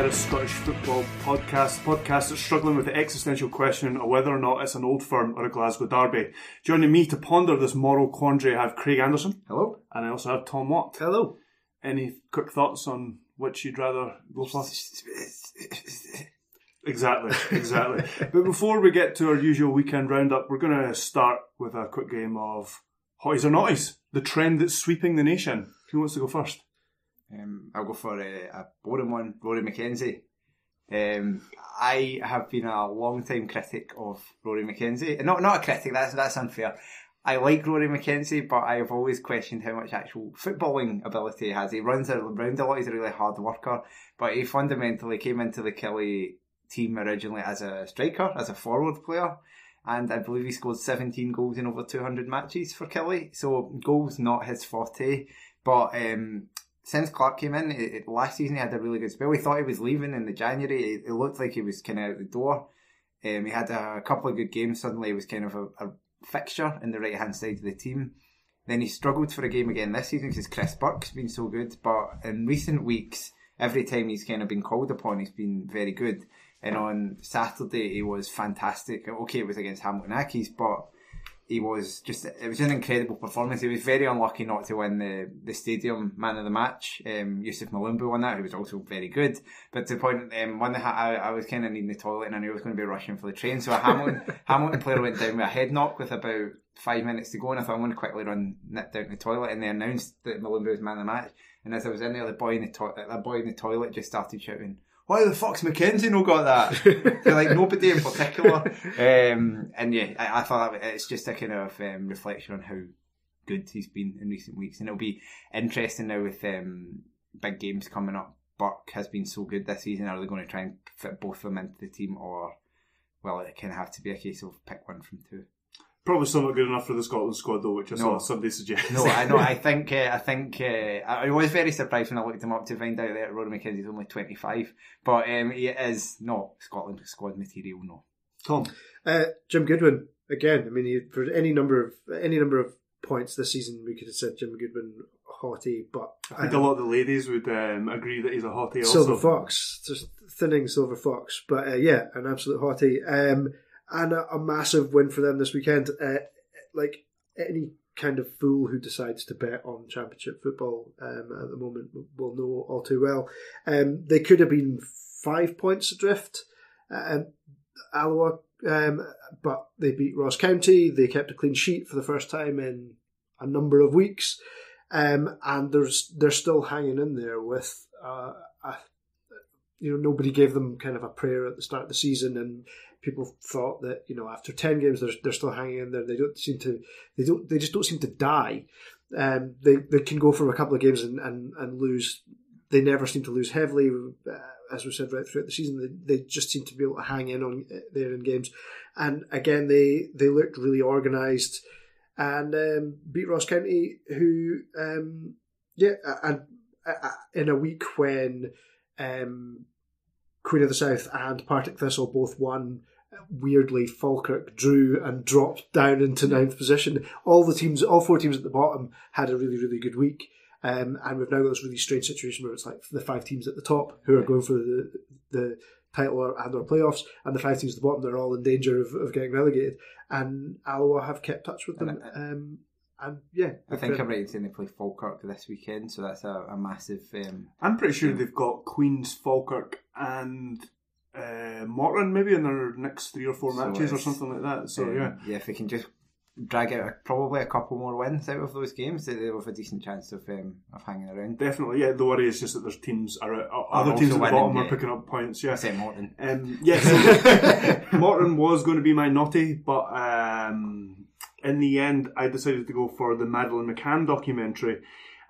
edition of Scottish Football Podcast. Podcast that's struggling with the existential question of whether or not it's an old firm or a Glasgow derby. Joining me to ponder this moral quandary, I have Craig Anderson. Hello. And I also have Tom Watt. Hello. Any quick thoughts on which you'd rather go for? exactly, exactly. but before we get to our usual weekend roundup, we're going to start with a quick game of Hotties or Naughties, the trend that's sweeping the nation. Who wants to go first? Um, I'll go for a, a boring one, Rory McKenzie. Um, I have been a long time critic of Rory McKenzie. And not not a critic, that's that's unfair. I like Rory McKenzie, but I've always questioned how much actual footballing ability he has. He runs around a lot, he's a really hard worker, but he fundamentally came into the Killie team originally as a striker, as a forward player, and I believe he scored 17 goals in over 200 matches for Killie. So goals not his forte, but um, since Clark came in, it, it, last season he had a really good spell. We thought he was leaving in the January. It, it looked like he was kind of out the door. Um, he had a, a, couple of good games. Suddenly, he was kind of a, a fixture in the right hand side of the team. Then he struggled for a game again this season because Chris Burke's been so good. But in recent weeks, every time he's kind of been called upon, he's been very good. And on Saturday, he was fantastic. Okay, it was against Hamilton Accies, but he was just it was an incredible performance. He was very unlucky not to win the, the stadium man of the match. Um, Youssouf Mulumbu won that, He was also very good. But to the point, um, one I, I was kind of needing the toilet and I knew I was going to be rushing for the train. So a Hamilton Hamilton player went down with a head knock with about five minutes to go, and I thought I'm going to quickly run nip down to the toilet. And they announced that Mulumbu was man of the match. And as I was in there, the boy in the to- the boy in the toilet just started shouting why the fuck's McKenzie no got that? They're like nobody in particular. Um, and yeah, I, I, thought it's just a kind of um, reflection on how good he's been in recent weeks, and it'll be interesting now with um, big games coming up. Burke has been so good this season. Are they going to try and fit both of them into the team, or well, it can have to be a case of pick one from two? Probably still not good enough for the Scotland squad, though, which I no. saw somebody suggest. No, I know. I think. Uh, I think. Uh, I was very surprised when I looked him up to find out that Rory McKenzie's only twenty five, but um, he is not Scotland squad material. No. Tom, uh, Jim Goodwin again. I mean, he, for any number of any number of points this season, we could have said Jim Goodwin haughty, but I think um, a lot of the ladies would um, agree that he's a haughty. Silver also. Fox, just thinning Silver Fox, but uh, yeah, an absolute haughty. Um, and a, a massive win for them this weekend. Uh, like any kind of fool who decides to bet on championship football um, at the moment will know all too well. Um, they could have been five points adrift. Um, Alloa, um, but they beat Ross County. They kept a clean sheet for the first time in a number of weeks, um, and there's they're still hanging in there with. Uh, a, you know, nobody gave them kind of a prayer at the start of the season, and people thought that you know after ten games they're, they're still hanging in there. They don't seem to they don't they just don't seem to die. Um, they they can go for a couple of games and, and, and lose. They never seem to lose heavily. Uh, as we said right throughout the season, they, they just seem to be able to hang in on uh, there in games. And again, they they looked really organised and um, beat Ross County, who um, yeah, and in a week when um, Queen of the South and Partick Thistle both won. Weirdly, Falkirk drew and dropped down into ninth position. All the teams, all four teams at the bottom, had a really, really good week. Um, and we've now got this really strange situation where it's like the five teams at the top who are going for the the title or, and or playoffs, and the five teams at the bottom they're all in danger of, of getting relegated. And Alloa have kept touch with them. And, um, and yeah, I think I'm right in saying they play Falkirk this weekend, so that's a, a massive. Um, I'm pretty sure they've got Queens, Falkirk, and uh, Morton maybe in their next three or four So matches or something like that. So um, yeah, yeah, if they can just drag out a, probably a couple more wins out of those games, they- have a decent chance of um, of hanging around. definitely. Yeah, the worry is just that there's teams are uh, Are other teams at the bottom are picking up points. Yeah, Except Morton. Um, yes, Morton was going to be my naughty, but um, in the end, I decided to go for the Madeleine McCann documentary.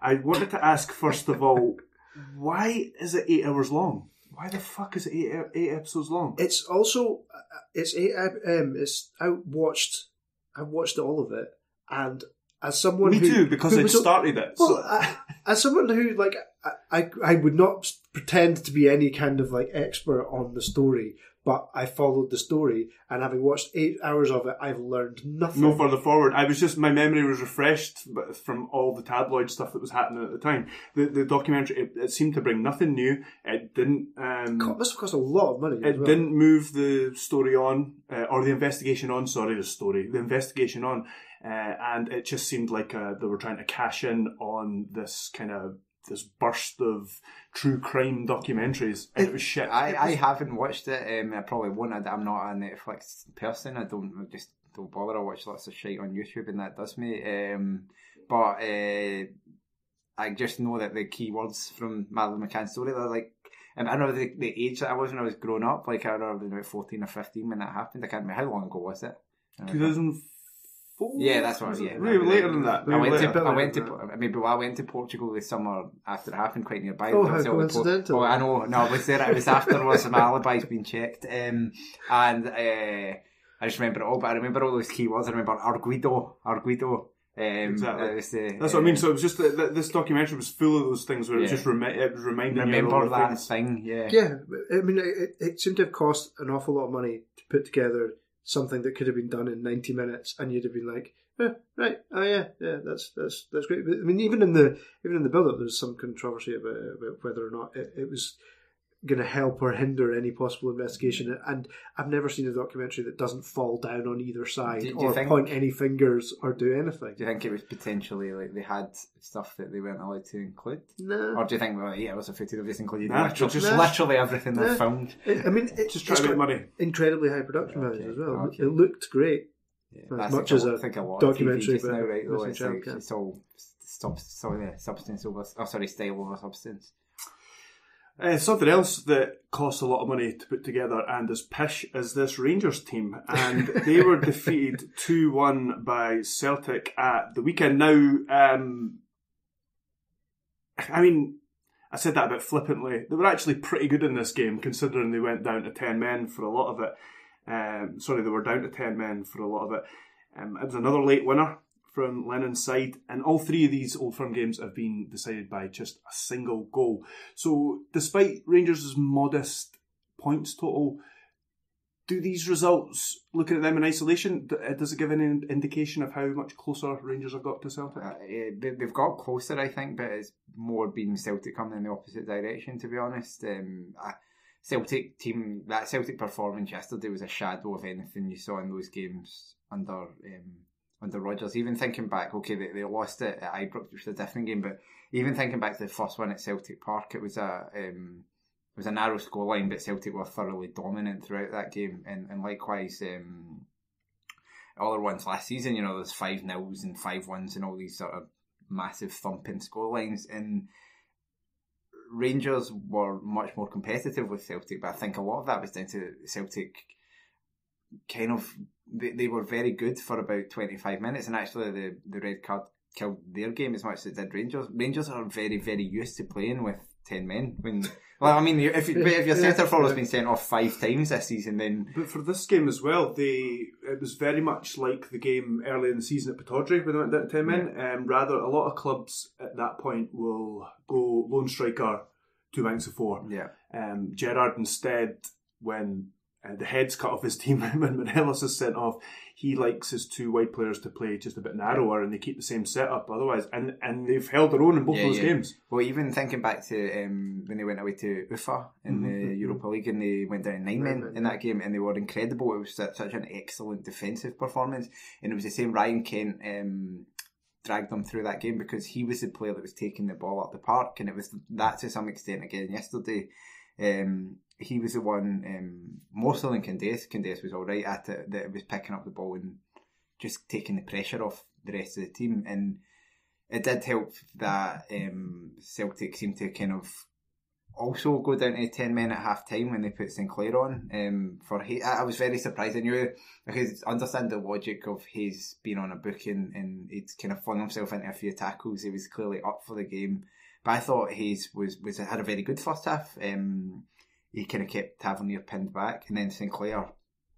I wanted to ask first of all, why is it eight hours long? Why the fuck is it eight, eight episodes long? It's also uh, it's eight. Um, it's I watched. I watched all of it, and as someone Me who, too, because who I started it. Well, so- I, as someone who like I, I I would not pretend to be any kind of like expert on the story, but I followed the story, and having watched eight hours of it, I've learned nothing. no further forward. I was just my memory was refreshed but from all the tabloid stuff that was happening at the time. The the documentary it, it seemed to bring nothing new. It didn't. Um, must cost a lot of money. as It well. didn't move the story on, uh, or the investigation on. Sorry, the story, the investigation on, uh, and it just seemed like uh, they were trying to cash in on this kind of this burst of true crime documentaries, and it was shit. I, I haven't watched it. Um, I probably won't. I, I'm not a Netflix person. I don't I just don't bother. I watch lots of shit on YouTube, and that does me. Um, but uh, I just know that the key words from Madeleine McCann's story, they're like. And I don't know the, the age that I was when I was growing up, like I remember I was about 14 or 15 when that happened. I can't remember how long ago was it? 2004. Yeah, that's what. Was it? Yeah, Maybe later than that. I went later. to. I went to. later I mean, but I went to Portugal this summer after it happened, quite nearby. Oh, how was all po- coincidental. Oh, I know. No, I was there. It was afterwards. My alibi's been checked, um, and uh, I just remember it all. But I remember all those keywords. I remember Arguido, Arguido. Um, Exactly. it was the, That's what I mean. uh, So it was just that that this documentary was full of those things where it was just remi- it was reminding you of all remember that things. thing. Yeah. Yeah, I mean, it, it seemed to have cost an awful lot of money to put together something that could have been done in ninety minutes, and you'd have been like, eh, right, oh yeah, yeah, that's that's that's great. But, I mean, even in the even in the build-up, there's some controversy about, about whether or not it, it was going to help or hinder any possible investigation. And I've never seen a documentary that doesn't fall down on either side Do- do or think- point any fingers or do anything. Do you think it was potentially like they had stuff that they weren't allowed to include? No. Or do you think, well, yeah, it was a footage of just included Nah, literally, just- literally everything they Nah. filmed? I mean, it, Just trying it's to make money. Incredibly high production values Okay, as well. okay. It looked great. Yeah, As that's much like as a I think a lot documentary of TV just now, right? Though missing it's, like, it's all sub, sorry, yeah, substance over, oh, sorry, style over substance. Uh, something else that costs a lot of money to put together and as pish as this Rangers team, and they were defeated two one by Celtic at the weekend. Now, um, I mean, I said that a bit flippantly. They were actually pretty good in this game, considering they went down to ten men for a lot of it. Um, sorry, they were down to ten men for a lot of it. Um, it was another late winner from Lennon's side, and all three of these Old Firm games have been decided by just a single goal. So, despite Rangers' modest points total, do these results, looking at them in isolation, uh, does it give any indication of how much closer Rangers have got to Celtic? Uh, they, they've got closer, I think, but it's more been Celtic coming in the opposite direction, to be honest. Um, Celtic team, that Celtic performance yesterday was a shadow of anything you saw in those games under um, under Rodgers. Even thinking back, okay, they, they lost it at Ibrox, which was a different game, but even thinking back to the first one at Celtic Park, it was a um, it was a narrow scoreline, but Celtic were thoroughly dominant throughout that game, and and likewise. Um, other ones last season, you know, there's five nils and five ones and all these sort of massive thumping scorelines. And Rangers were much more competitive with Celtic, but I think a lot of that was down to Celtic kind of they, they were very good for about 25 minutes and actually the, the red card killed their game as much as it did Rangers. Rangers are very, very used to playing with 10 men. When Well, I mean, if, if your centre forward's been sent off five times this season, then... But for this game as well, they it was very much like the game early in the season at Pittodrie when they went down to 10 men. Yeah. Um, rather, a lot of clubs at that point will go lone striker, two banks of four. Yeah. Um, Gerrard instead, when uh, the head's cut off his team when Morelos is sent off. He likes his two wide players to play just a bit narrower, and they keep the same setup. Otherwise, and and they've held their own in both yeah, those yeah. games. Well, even thinking back to um, when they went away to Ufa in mm-hmm. the mm-hmm. Europa League, and they went down nine men in that game, and they were incredible. It was such an excellent defensive performance, and it was the same Ryan Kent. Um, dragged them through that game because he was the player that was taking the ball up the park, and it was that to some extent again yesterday. Um, he was the one um, more so than Candeias. Candeias was all right at it. That it was picking up the ball and just taking the pressure off the rest of the team. And it did help that um, Celtic seemed to kind of also go down to ten men at half time when they put Sinclair on. Um, for he, I was very surprised. I knew because understand the logic of his being on a booking and he'd kind of flung himself into a few tackles. He was clearly up for the game. But I thought Hayes was, was had a very good first half. Um, he kind of kept Tavernier pinned back, and then Sinclair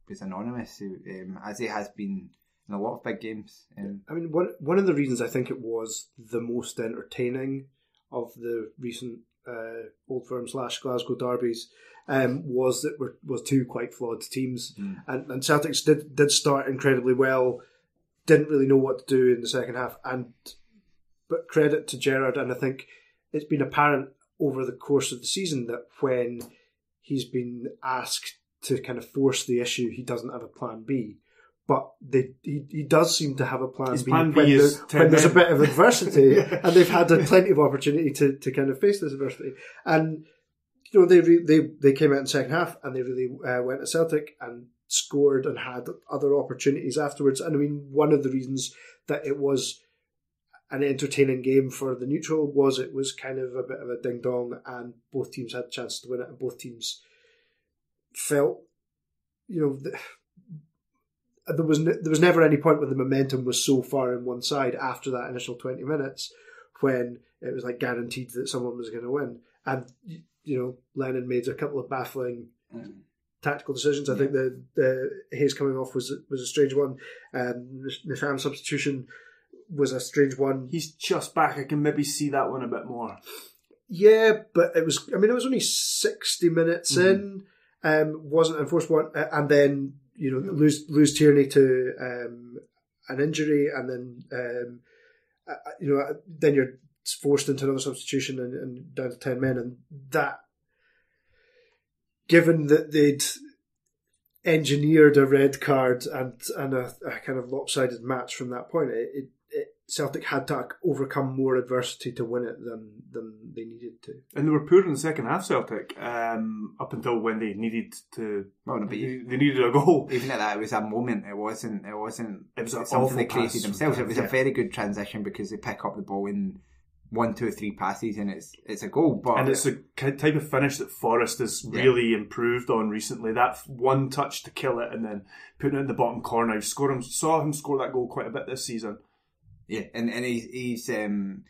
was anonymous, um, as he has been in a lot of big games. Um, I mean, one one of the reasons I think it was the most entertaining of the recent uh, Old Firm slash Glasgow derbies um, was that were was two quite flawed teams, mm. and, and Celtics did did start incredibly well, didn't really know what to do in the second half, and but credit to Gerrard, and I think it's been apparent over the course of the season that when he's been asked to kind of force the issue. He doesn't have a plan B. But they, he, he does seem to have a plan His B, plan when, there, when there's a bit of adversity, and they've had a plenty of opportunity to, to kind of face this adversity. And you know they re, they they came out in the second half and they really uh, went to Celtic and scored and had other opportunities afterwards. And I mean, one of the reasons that it was an entertaining game for the neutral was it was kind of a bit of a ding dong, and both teams had a chance to win it, and both teams felt, you know, the, there was there was never any point when the momentum was so far in one side after that initial twenty minutes when it was like guaranteed that someone was going to win, and you know Lennon made a couple of baffling. Mm. Tactical decisions. I yeah. think the the Hayes coming off was was a strange one. Um, Ntcham substitution was a strange one. He's just back. I can maybe see that one a bit more. Yeah, but it was. I mean, it was only sixty minutes mm. in. Um, wasn't enforced one, and then you know lose lose Tierney to um, an injury, and then um, uh, uh you know uh, then you're forced into another substitution and, and down to ten men, and that given that they'd engineered a red card and and a, a, kind of lopsided match from that point. It, it, Celtic had to overcome more adversity to win it than than they needed to. And they were poor in the second half, Celtic, um, up until when they needed to. Well, no, but they, they needed a goal. Even at that, it was a moment. It wasn't. It wasn't. It was something they created themselves. It was yeah. a very good transition because they pick up the ball in one, two, three passes, and it's it's a goal. But and it's a type of finish that Forrest has really improved on recently. That one touch to kill it, and then putting it in the bottom corner. I scored him, saw him score that goal quite a bit this season. Yeah, and and he, he's um,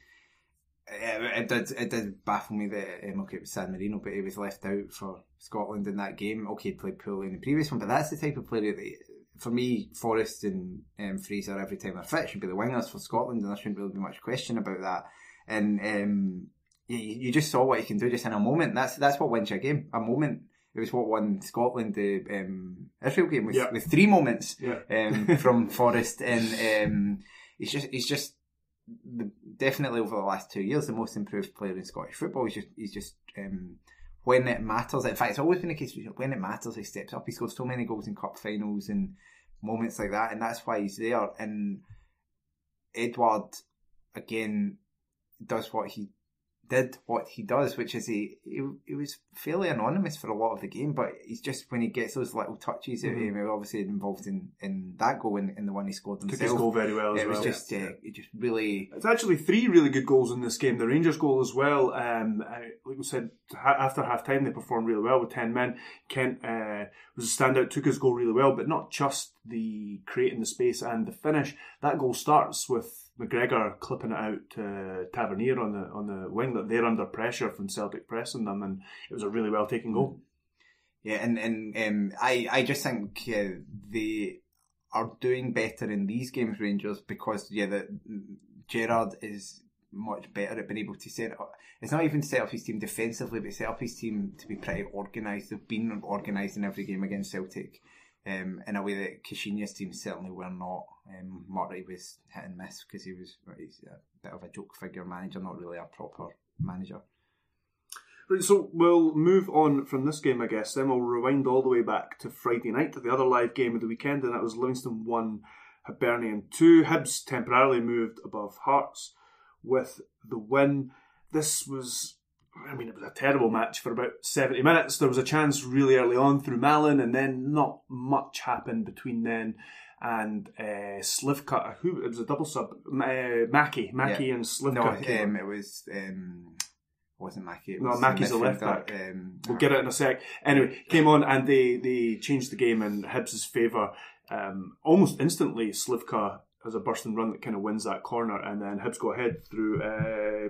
it, it, did it did baffle me that um, okay it was San Marino, but he was left out for Scotland in that game. Okay, he played poorly in the previous one, but that's the type of player that. For me, Forrest and um, Fraser every time they're fit should be the wingers for Scotland, and there shouldn't really be much question about that. And um, you, you just saw what he can do just in a moment. That's that's what wins your game. A moment it was what won Scotland the um, Israel game with, with three moments yeah. um, from Forrest and um, he's just he's just definitely over the last two years the most improved player in Scottish football. He's just he's just um, when it matters. In fact, it's always been the case. When it matters, he steps up. He scores so many goals in cup finals and moments like that, and that's why he's there. And Edouard again does what he did what he does, which is he, he he was fairly anonymous for a lot of the game, but he's just when he gets those little touches, mm-hmm. um, obviously involved in, in that goal and in, in the one he scored himself. Took his goal very well. it was well. just uh, it just really. It's actually three really good goals in this game. The Rangers goal as well. Um, like we said, after half time they performed really well with ten men. Kent uh, was a standout, took his goal really well, but not just the creating the space and the finish. That goal starts with McGregor clipping it out to Tavernier on the on the wing that they're under pressure from Celtic pressing them, and it was a really well taken goal. Yeah, and and um, I I just think uh, they are doing better in these games, Rangers, because yeah, the Gerrard is much better at being able to set up. It's not even set up his team defensively, but set up his team to be pretty organised. They've been organised in every game against Celtic um, in a way that Caixinha's team certainly were not. Um, Murty was hit and miss because he was a bit of a joke figure manager, not really a proper manager. Right, so we'll move on from this game, I guess. Then we'll rewind all the way back to Friday night, to the other live game of the weekend, and that was Livingston 1, Hibernian 2. Hibs temporarily moved above Hearts with the win. This was I mean, it was a terrible match for about 70 minutes. There was a chance really early on through Mallan, and then not much happened between then and uh, Slivka. Who it was a double sub. Uh, Mackie, Mackie, yeah. and Slivka. No, um, it was. Um, wasn't Mackie. It was no, Mackie's a left back. Um, we'll get it in a sec. Anyway, came on and they they changed the game in Hibs' favour. Um, almost instantly, Slivka has a burst and run that kind of wins that corner, and then Hibs go ahead through. Uh,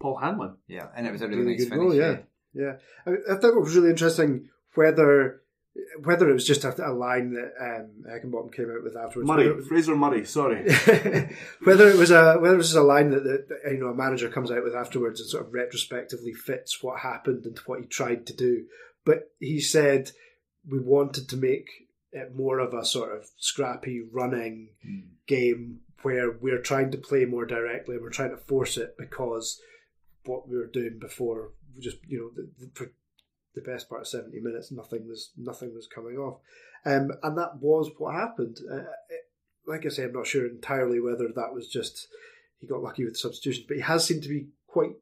Paul Hanlon. Yeah, and it was a really, really nice finish. Goal, yeah, yeah. I, I thought it was really interesting whether whether it was just a, a line that um, Heckingbottom came out with afterwards. Murray, was, Fraser Murray, sorry. whether it was a whether it was a line that, that, that, you know a manager comes out with afterwards and sort of retrospectively fits what happened and what he tried to do. But he said we wanted to make it more of a sort of scrappy running mm. game where we're trying to play more directly. We're trying to force it because what we were doing before. Just you know, the, the, for the best part of seventy minutes, nothing was nothing was coming off, um, and that was what happened. Uh, it, like I say, I'm not sure entirely whether that was just he got lucky with the substitutions, but he has seemed to be quite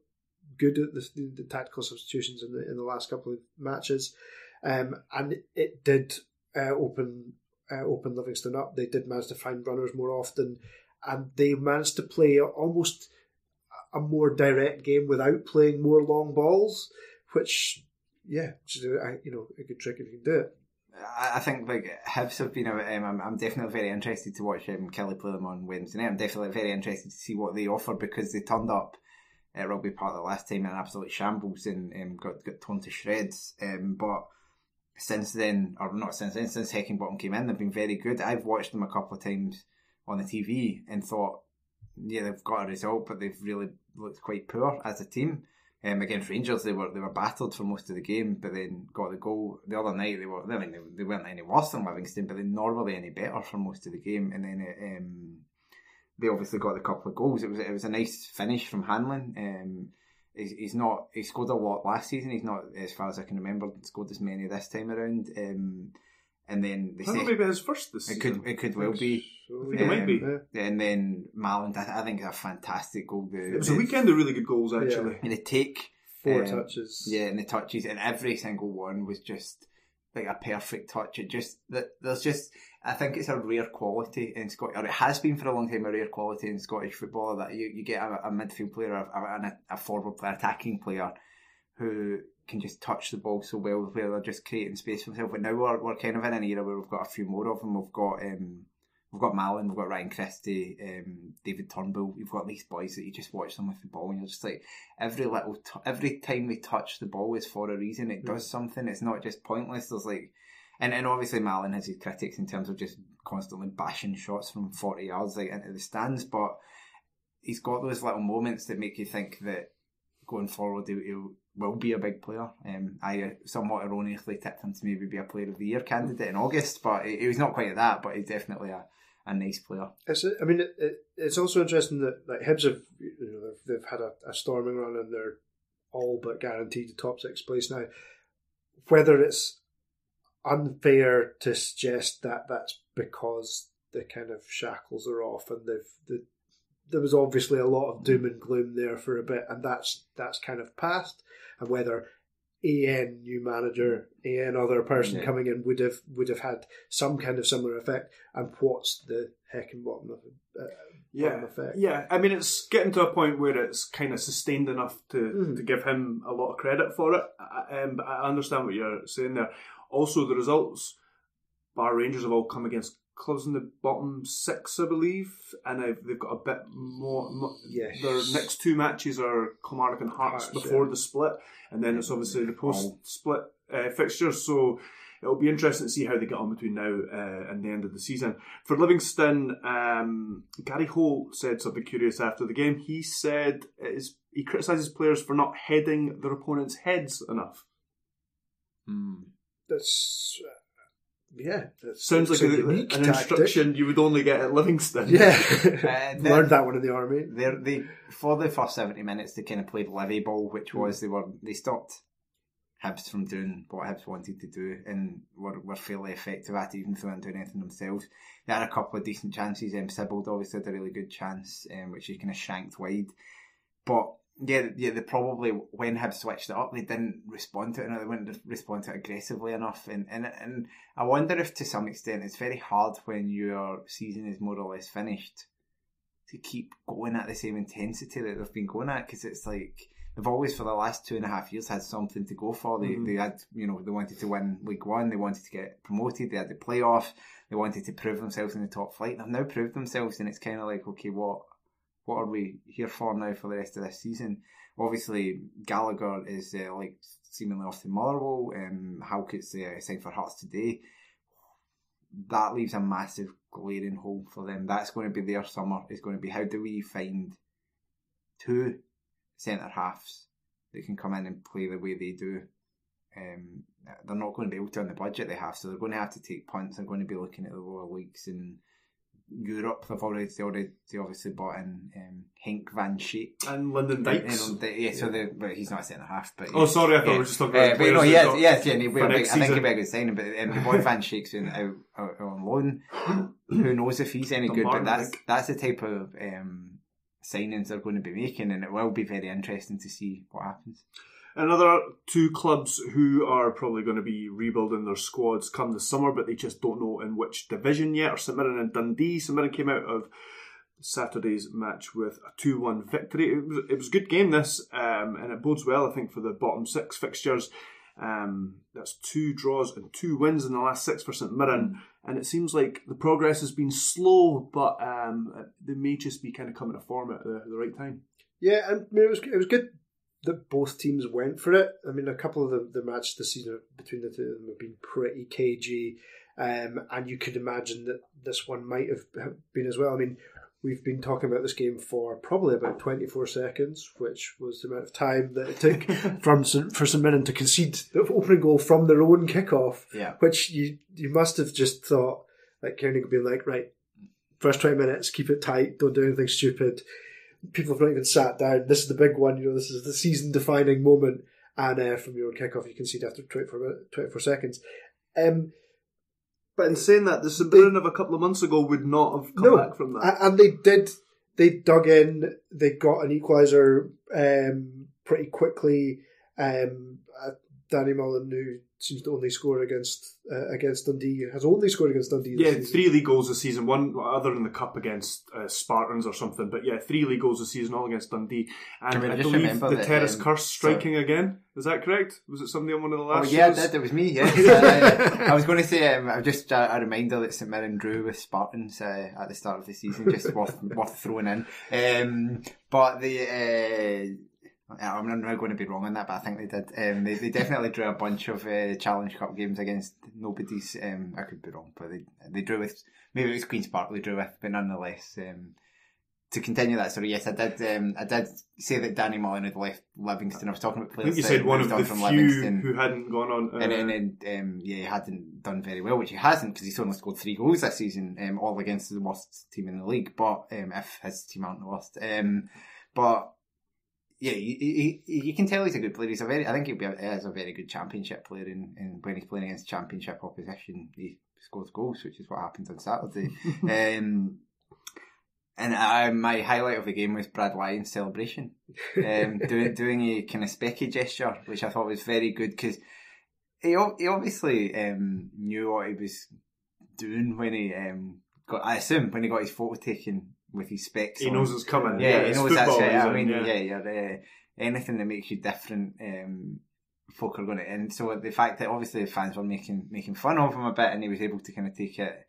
good at the, the, the tactical substitutions in the in the last couple of matches, um, and it, it did uh, open uh, open Livingston up. They did manage to find runners more often, and they managed to play almost a more direct game without playing more long balls, which, yeah, you know a good trick if you can do it. I think like Hibs have been. Um, I'm, I'm definitely very interested to watch um, Killie play them on Wednesday night. I'm definitely very interested to see what they offer because they turned up at Rugby Park the last time in absolute shambles and um, got got torn to shreds. Um, but since then, or not since then, since Heckingbottom came in, they've been very good. I've watched them a couple of times on the TV and thought, yeah, they've got a result, but they've really looked quite poor as a team. Um, against Rangers, they were they were battered for most of the game, but then got the goal the other night. They were I mean they, they weren't any worse than Livingston, but they normally any better for most of the game. And then it, um, they obviously got a couple of goals. It was it was a nice finish from Hanlon. Um, he's, he's not he scored a lot last season. He's not as far as I can remember scored as many this time around. Um, and then they maybe his first this it could it could well be. I think um, it might be. And then Mallan, I think a fantastic goal. The, it was a weekend of really good goals actually. Yeah. And the take four um, touches. Yeah, and the touches, and every single one was just like a perfect touch. It just that there's just I think it's a rare quality in Scottish, or it has been for a long time a rare quality in Scottish football that you, you get a, a midfield player, a, a, a forward player, attacking player who can just touch the ball so well where they're just creating space for themselves. But now we're, we're kind of in an era where we've got a few more of them. We've got um, we've got Mallan, we've got Ryan Christie, um, David Turnbull. We've got these boys that you just watch them with the ball and you're just like every little t- every time they touch the ball is for a reason. It does something. It's not just pointless. There's like and, and obviously Mallan has his critics in terms of just constantly bashing shots from 40 yards like into the stands, but he's got those little moments that make you think that going forward he'll will be a big player. Um, I somewhat erroneously tipped him to maybe be a Player of the Year candidate in August, but he, he was not quite at that. But he's definitely a, a nice player. It's, I mean, it, it, it's also interesting that like Hibs have you know they've, they've had a, a, storming run and they're all but guaranteed the top six place now. Whether it's unfair to suggest that that's because the kind of shackles are off and they've the, there was obviously a lot of doom and gloom there for a bit, and that's that's kind of passed. And whether AN new manager, AN other person Yeah. coming in would have would have had some kind of similar effect, and what's the heck and bottom of uh, yeah, bottom effect? yeah. I mean, it's getting to a point where it's kind of sustained enough to, Mm. to give him a lot of credit for it. I- Um, but I understand what you're saying there. Also, the results, Bar Rangers have all come against clubs in the bottom six, I believe, and they've, they've got a bit more. mo- Yes. Their next two matches are Kilmarnock and Hearts, Hearts, before yeah. the split, and then it's obviously the post-split uh, fixtures. So it'll be interesting to see how they get on between now uh, and the end of the season. For Livingston, um, Gary Holt said something curious after the game. He said it is, he criticises players for not heading their opponents' heads enough. That's uh, yeah. That's, Sounds like a, unique an tactic. instruction you would only get at Livingston. Yeah, Uh, learned that one in the army. They're, they for the first seventy minutes they kind of played Livi ball, which Hmm. was they were they stopped Hibs from doing what Hibs wanted to do and were, were fairly effective at it, even if they weren't doing anything themselves. They had a couple of decent chances. Um, Sibbald obviously had a really good chance, um, which he kind of shanked wide. But yeah, yeah, they probably when Hibs switched it up, they didn't respond to it. enough. They wouldn't respond to it aggressively enough, and and and I wonder if to some extent it's very hard when your season is more or less finished to keep going at the same intensity that they've been going at because it's like they've always for the last two and a half years had something to go for. They mm-hmm. they had you know they wanted to win League One, they wanted to get promoted, they had the playoff, they wanted to prove themselves in the top flight. They've now proved themselves, and it's kind of like okay, what what are we here for now for the rest of this season? Obviously, Gallagher is uh, like seemingly off to Motherwell. Um, Halkett's uh, signed for Hearts today. That leaves a massive glaring hole for them. That's going to be their summer. It's going to be how do we find two centre halves that can come in and play the way they do. Um, they're not going to be able to on the budget they have, so they're going to have to take punts. They're going to be looking at the lower leagues in Europe. They've already they already they obviously bought in um, Henk van Schaik. And Lyndon Dykes. And, uh, yeah, so but he's not a centre half. But Oh, sorry, I thought we were just talking about Uh, but no, players he they've is, got he is, yeah, and he, will I think he'll season. be a good signing. But um, the boy Van Schaik's been out, out, on loan. Who knows if he's any good? But Martin, I that's that's the type of um, signings they're going to be making, and it will be very interesting to see what happens. Another two clubs who are probably going to be rebuilding their squads come the summer, but they just don't know in which division yet. Are St Mirren and Dundee. St Mirren came out of Saturday's match with a 2 1 victory. It was, it was a good game, this, um, and it bodes well, I think, for the bottom six fixtures. Um, that's two draws and two wins in the last six for St Mirren, and it seems like the progress has been slow, but um, they may just be kind of coming to form at the, the right time. Yeah, and I mean, it was it was good that both teams went for it. I mean, a couple of the, the matches this season between the two of them have been pretty cagey, um, and you could imagine that this one might have been as well. I mean, we've been talking about this game for probably about twenty four seconds, which was the amount of time that it took from for St Mirren to concede the opening goal from their own kickoff. Yeah. which you you must have just thought like Koenig being like, right, first twenty minutes, keep it tight, don't do anything stupid people have not even sat down. This is the big one, you know, this is the season defining moment. And uh, from your own kickoff, you can see it after 24, minute- 24 seconds. Um, But in saying that, the St of a couple of months ago would not have come no, back from that. and they did, they dug in, they got an equaliser um, pretty quickly. Um, Danny Mullen, who seems to only score against uh, against Dundee, has only scored against Dundee. Yeah, season. three league goals this season. One other than the cup against uh, Spartans or something. But yeah, three league goals this season, all against Dundee. And Can we I just believe the that, Terrace um, Curse striking again. Is that correct? Was it somebody on one of the last? Oh last yeah, shows? that, that was me. Yes, uh, I was going to say um, just a, a reminder that St Mirren drew with Spartans uh, at the start of the season, just worth worth throwing in. Um, but the uh, I'm not going to be wrong on that, but I think they did. Um, they, they definitely drew a bunch of uh, Challenge Cup games against nobody's. Um, I could be wrong, but they they drew with maybe it was Queens Park they drew with, but nonetheless. Um, to continue that story, yes, I did. Um, I did say that Danny Mullen had left Livingston. I was talking about I players. think you said one of the few Livingston. who hadn't gone on. Uh, And then, then um, yeah, he hadn't done very well, which he hasn't because he's only scored three goals this season, um, all against the worst team in the league. But um, if his team aren't the worst, um, but yeah, you, you, you can tell he's a good player. He's a very, I think he'll be a, a very good championship player. In, in when he's playing against championship opposition, he scores goals, which is what happened on Saturday. um, and uh, my highlight of the game was Brad Lyon's celebration, um, doing doing a kind of specky gesture, which I thought was very good because he he obviously um, knew what he was doing when he um, got. I assume when he got his photo taken with his specs. He on. knows it's coming. Yeah, he knows that's it. I mean, yeah, uh, anything that makes you different, um, folk are going to. And so the fact that obviously the fans were making making fun of him a bit, and he was able to kind of take it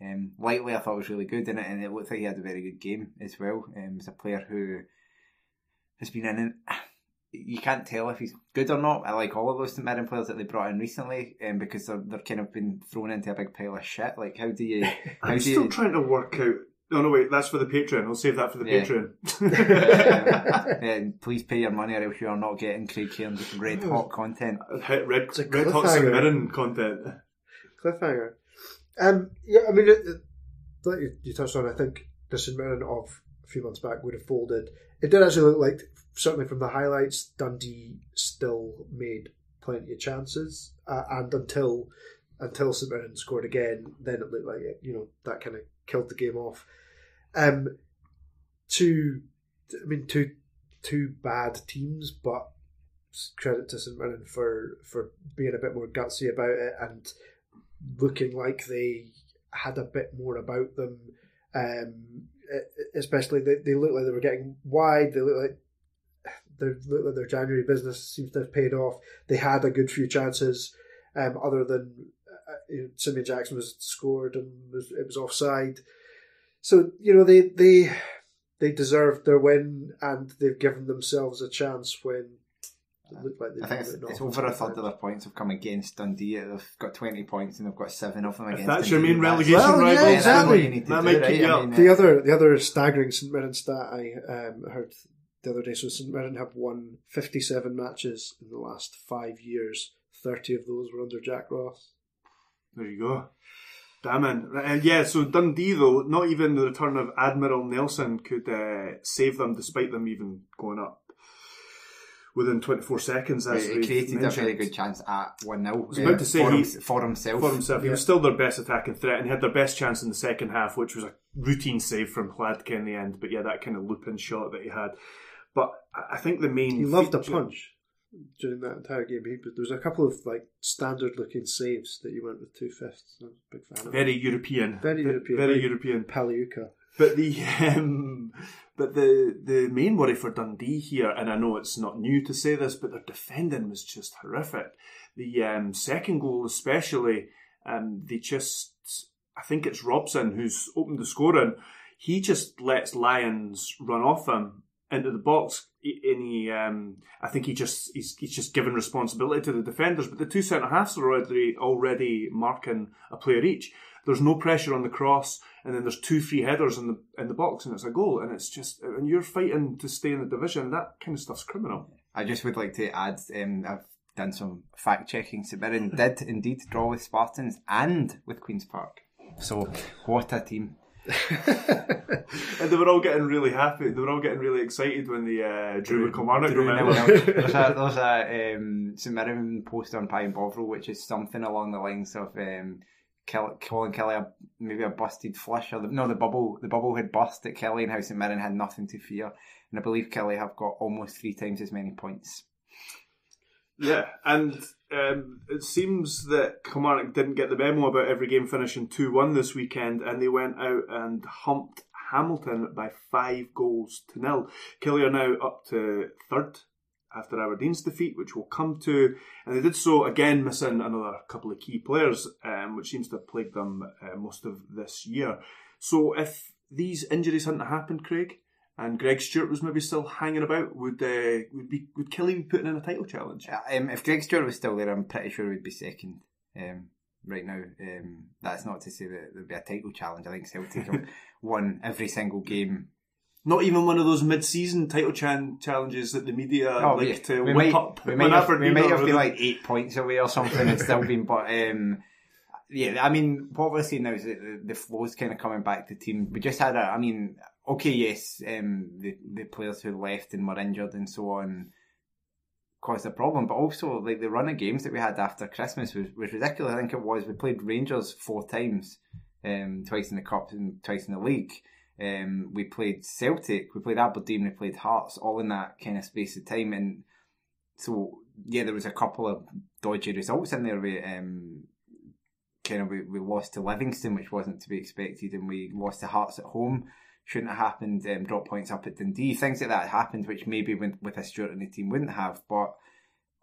um, lightly, I thought was really good in it, and it looked like he had a very good game as well. Um, he's a player who has been in. You can't tell if he's good or not. I like all of those St Mirren players that they brought in recently, um, because they're they're kind of been thrown into a big pile of shit. Like, how do you? How I'm do still you? trying to work out. No, no, wait. That's for the Patreon. I'll save that for the Yeah. Patreon. yeah, and please pay your money, or else you are not getting Craig Cairns red hot content. Hit red, red hot St content. cliffhanger. Um, yeah, I mean, it, it, like you, you touched on, I think the St Mirren of a few months back would have folded. It did actually look like, certainly from the highlights, Dundee still made plenty of chances, uh, and until until St Mirren scored again, then it looked like it, you know that kind of killed the game off. Um, two, I mean, two two bad teams, but credit to St Mirren for for being a bit more gutsy about it and looking like they had a bit more about them. Um, especially they, they look like they were getting wide. They look like they look like their January business seems to have paid off. They had a good few chances, um, other than uh, you know, Simeon Jackson was scored and was, it was offside. So you know they they they deserved their win and they've given themselves a chance when it looked like they I think it's, it it's over a third of their points have come against Dundee. They've got 20 points and they've got seven of them If against that's your main That's- relegation Well, rival, Yeah, that's what you exactly. need to That do, might right? keep you I up. mean, The other the other staggering St Mirren stat I um, heard the other day. So St Mirren have won fifty seven matches in the last five years. Thirty of those were under Jack Ross. There you go. Damn it. And yeah, so Dundee though, not even the return of Admiral Nelson could uh, save them despite them even going up within 24 seconds. As He we've created a mentioned. very good chance at 1 0 was about to say for, he- him- for himself. for himself. He was still their best attacking threat and he had their best chance in the second half, which was a routine save from Hladky in the end. But yeah, that kind of looping shot that he had. But I I think the main He loved a punch during that entire game. He, there was a couple of like standard looking saves that he went with two fifths. I was a big fan of. Very European, Very Ve- European. very Very- European. Paliuka. But the um, but the the main worry for Dundee here, and I know it's not new to say this, but their defending was just horrific. The um, second goal, especially, um, they just I think it's Robson who's opened the scoring. He just lets Lyons run off him into the box, he um, I think he just he's, he's just given responsibility to the defenders. But the two centre halves are already already marking a player each. There's no pressure on the cross, and then there's two free headers in the in the box, and it's a goal. And it's just and you're fighting to stay in the division, that kind of stuff's criminal. I just would like to add, um, I've done some fact checking. Mirren did indeed draw with Spartans and with Queen's Park. So, what a team. And they were all getting really happy. They were all getting really excited when the uh, drew with Kilmarnock. Drew remember? nil nil. There's a, there's a um, St Mirren post on Pie and Bovril, which is something along the lines of um, Kel- Colin Kelly, a- maybe a busted flush, or the, no, the bubble, the bubble had burst at Killie, and how St Mirren had nothing to fear. And I believe Killie have got almost three times as many points. Yeah, and um, it seems that Kilmarnock didn't get the memo about every game finishing 2 1 this weekend, and they went out and humped Hamilton by five goals to nil. Killie are now up to third after Aberdeen's defeat, which we'll come to, and they did so again, missing another couple of key players, um, which seems to have plagued them uh, most of this year. So if these injuries hadn't happened, Craig, and Greg Stewart was maybe still hanging about, would uh, would be would Killie be putting in a title challenge? Um, if Greg Stewart was still there, I'm pretty sure we'd be second um, right now. Um, that's not to say that there'd be a title challenge. I think Celtic have won every single game. Not even one of those mid-season title chan- challenges that the media Oh, like we, to we whip might, up. we might have, we might have been like eight points away or something and still been, but um, yeah, I mean, what we're seeing now is that the, the flow's kind of coming back to the team. We just had a, I mean, okay, yes, um, the the players who left and were injured and so on caused a problem, but also like the run of games that we had after Christmas was, was ridiculous. I think it was we played Rangers four times, um, twice in the cup and twice in the league. Um, we played Celtic, we played Aberdeen, we played Hearts, all in that kind of space of time, and so yeah, there was a couple of dodgy results in there. We um, kind of we, we lost to Livingston, which wasn't to be expected, and we lost to Hearts at home. Shouldn't have happened. Um, drop points up at Dundee. Things like that happened, which maybe with, with a Stewart in the team wouldn't have. But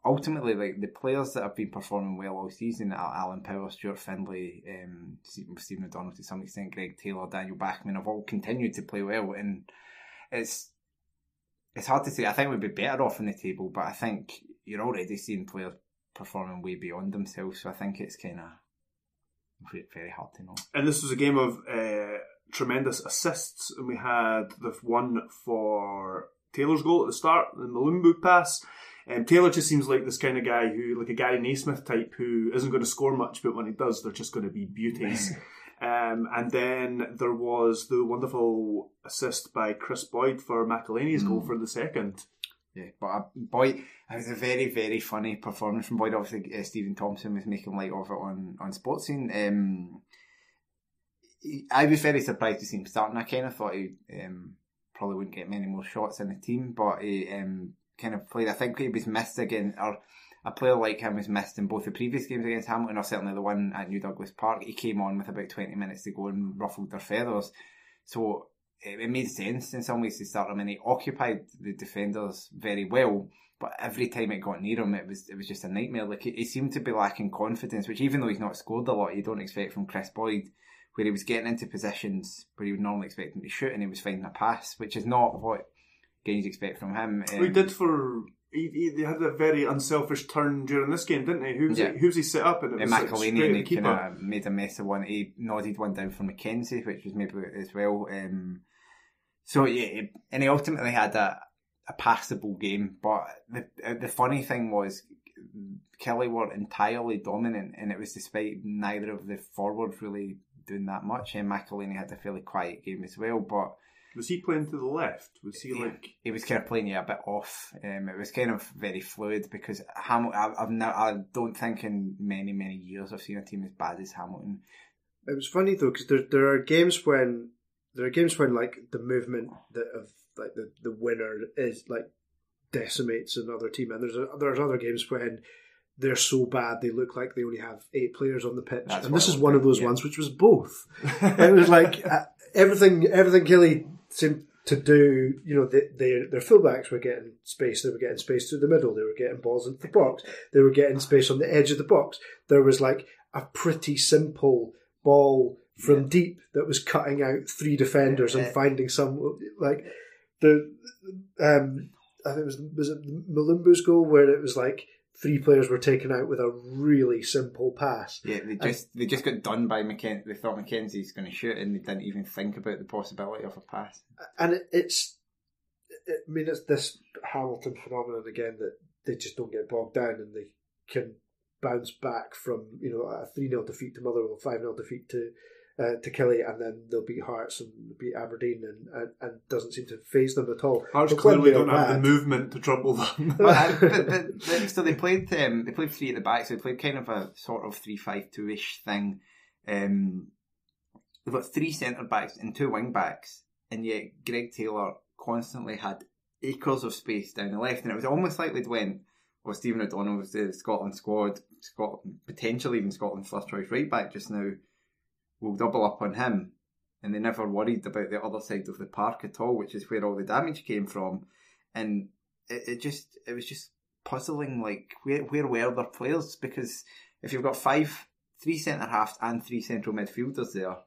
ultimately, like the players that have been performing well all season, Alan Power, Stuart Findlay, um, Stephen O'Donnell to some extent, Greg Taylor, Daniel Bachmann have all continued to play well, and it's it's hard to say. I think we'd be better off in the table, but I think you're already seeing players performing way beyond themselves. So I think it's kind of very hard to know. And this was a game of uh, tremendous assists, and we had the one for Taylor's goal at the start, the Mulumbu pass. Um, Taylor just seems like this kind of guy who, like a Gary Naysmith type, who isn't going to score much, but when he does, they're just going to be beauties. um, and then there was the wonderful assist by Chris Boyd for McElhaney's mm. goal for the second. Yeah, but uh, Boyd, it was a very, very funny performance from Boyd. Obviously, uh, Steven Thompson was making light of it on on Sportscene. Um, I was very surprised to see him starting. I kind of thought he um, probably wouldn't get many more shots in the team, but he um, kind of played. I think he was missed again, or a player like him was missed in both the previous games against Hamilton, or certainly the one at New Douglas Park. He came on with about 20 minutes to go and ruffled their feathers. So it, it made sense in some ways to start him, and he occupied the defenders very well. But every time it got near him, it was it was just a nightmare. Like he, he seemed to be lacking confidence, which even though he's not scored a lot, you don't expect from Chris Boyd where he was getting into positions where you would normally expect him to shoot and he was finding a pass, which is not what games expect from him. Um, he did for. He, he, had a very unselfish turn during this game, didn't he? Who's yeah. he, who's he set up? And it was and he kind of made a mess of one. He nodded one down for McKenzie, which was maybe as well. Um, so yeah, and he ultimately had a, a passable game. But the the funny thing was Killie were entirely dominant, and it was despite neither of the forwards really doing that much. And McElhaney had a fairly quiet game as well, but. Was he playing to the left? Was he like? He was kind of playing yeah, a bit off. Um, it was kind of very fluid because Hamilton. I've not, I don't think in many many years I've seen a team as bad as Hamilton. It was funny though because there there are games when there are games when like the movement that of like the, the winner is like decimates another team, and there's a, there's other games when they're so bad they look like they only have eight players on the pitch. That's and this is one of those yeah. ones which was both. it was like uh, everything everything Killie seemed to do, you know, they, they, their fullbacks were getting space. They were getting space through the middle. They were getting balls into the box. They were getting space on the edge of the box. There was like a pretty simple ball from yeah. deep that was cutting out three defenders yeah. and finding some like the um I think it was was it Mulumbu's goal where it was like three players were taken out with a really simple pass. Yeah, they just and, they just got done by McKenzie. They thought McKenzie's going to shoot, and they didn't even think about the possibility of a pass. And it, it's, I mean, it's this Hamilton phenomenon again that they just don't get bogged down, and they can bounce back from you know a three 0 defeat to Motherwell, five 0 defeat to uh, to Killie, and then they'll beat Hearts and beat Aberdeen, and, and, and doesn't seem to phase them at all. Hearts clearly don't have bad, the movement to trouble them. but, but, but, so they played um, they played three at the back, so they played kind of a sort of three five two ish thing. Um, they've got three centre backs and two wing backs, and yet Greg Taylor constantly had acres of space down the left, and it was almost like they'd went. Well, Stephen O'Donnell was the Scotland squad, Scotland potentially even Scotland's first choice right back just now will double up on him. And they never worried about the other side of the park at all, which is where all the damage came from. And it, it just it was just puzzling like where where were their players? Because if you've got five three centre halves and three central midfielders there,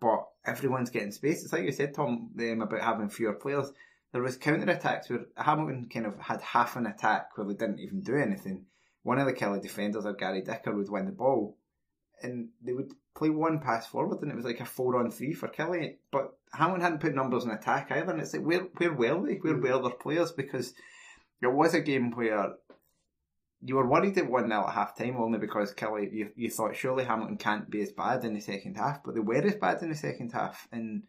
but everyone's getting space. It's like you said, Tom, um, about having fewer players. There was counter attacks where Hamilton kind of had half an attack where they didn't even do anything. One of the Killie defenders, or Gary Dicker, would win the ball, and they would play one pass forward, and it was like a four on three for Killie. But Hamilton hadn't put numbers in attack either, and it's like where where were they? Where hmm. were their players? Because it was a game where you were worried it one 0 at half time only because Killie, you, you thought surely Hamilton can't be as bad in the second half, but they were as bad in the second half, and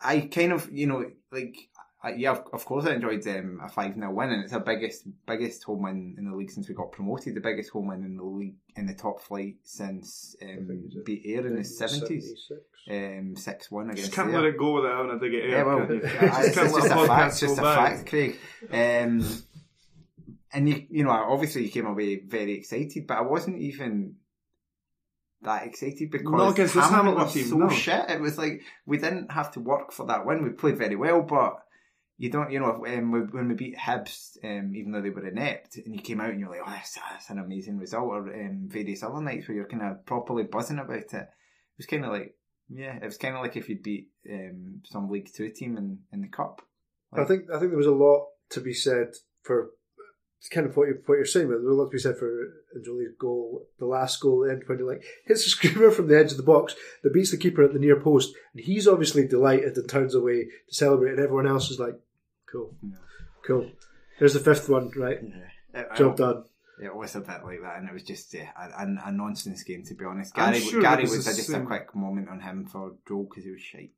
I kind of, you know, like, I, yeah, of, of course I enjoyed um, a 5 0 win, and it's our biggest biggest home win in the league since we got promoted, the biggest home win in the league in the top flight since um, beat Ayr in the 70s. Um, 6 1 against Just can't Ayr. let it go without having a dig at Ayr. Yeah, well, can you? it's Just just, a a fact, podcast just a fact, Craig. Um, and you, you know, obviously you came away very excited, but I wasn't even that excited because Not against Hamilton Hamilton was team, so no. shit. It was like we didn't have to work for that win. We played very well, but you don't, you know, when we, when we beat Hibs, um, even though they were inept, and you came out and you're like, oh, that's, that's an amazing result, or um, various other nights where you're kind of properly buzzing about it. It was kind of like, yeah, it was kind of like if you'd beat um, some League Two team in, in the cup. I think I think there was a lot to be said for it's kind of what you're, what you're saying, but there's a lot to be said for Jolie's goal, the last goal, the end when he like hits a screamer from the edge of the box that beats the keeper at the near post, and he's obviously delighted and turns away to celebrate, and everyone else is like, "Cool, cool." There's the fifth one, right? It- Job it- done. It was a bit like that, and it was just yeah, a, a, a nonsense game to be honest. I'm Gary, sure Gary was was, the just a quick moment on him for Joel because he was shite.